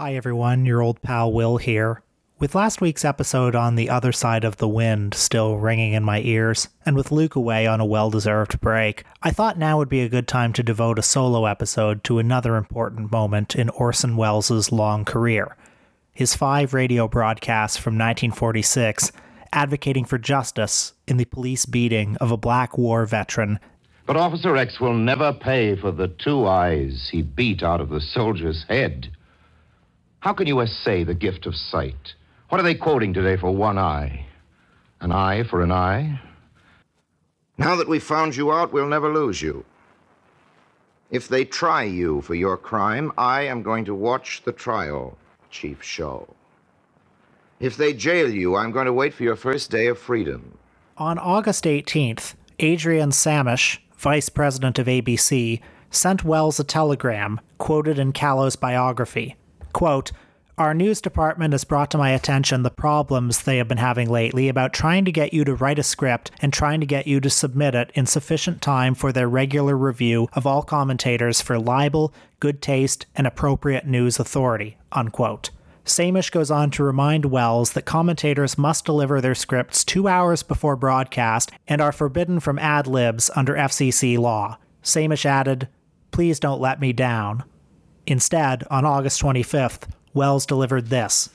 Hi, everyone. Your old pal Will here. With last week's episode on The Other Side of the Wind still ringing in my ears, and with Luke away on a well deserved break, I thought now would be a good time to devote a solo episode to another important moment in Orson Welles' long career his five radio broadcasts from 1946 advocating for justice in the police beating of a black war veteran. But Officer X will never pay for the two eyes he beat out of the soldier's head. How can you essay the gift of sight? What are they quoting today for one eye? An eye for an eye? Now that we've found you out, we'll never lose you. If they try you for your crime, I am going to watch the trial, Chief Shaw. If they jail you, I'm going to wait for your first day of freedom. On August 18th, Adrian Samish, vice president of ABC, sent Welles a telegram quoted in Callow's biography. Quote, our news department has brought to my attention the problems they have been having lately about trying to get you to write a script and trying to get you to submit it in sufficient time for their regular review of all commentators for libel, good taste, and appropriate news authority. Unquote. Samish goes on to remind Welles that commentators must deliver their scripts two hours before broadcast and are forbidden from ad libs under FCC law. Samish added, Please don't let me down. Instead, on August 25th, Welles delivered this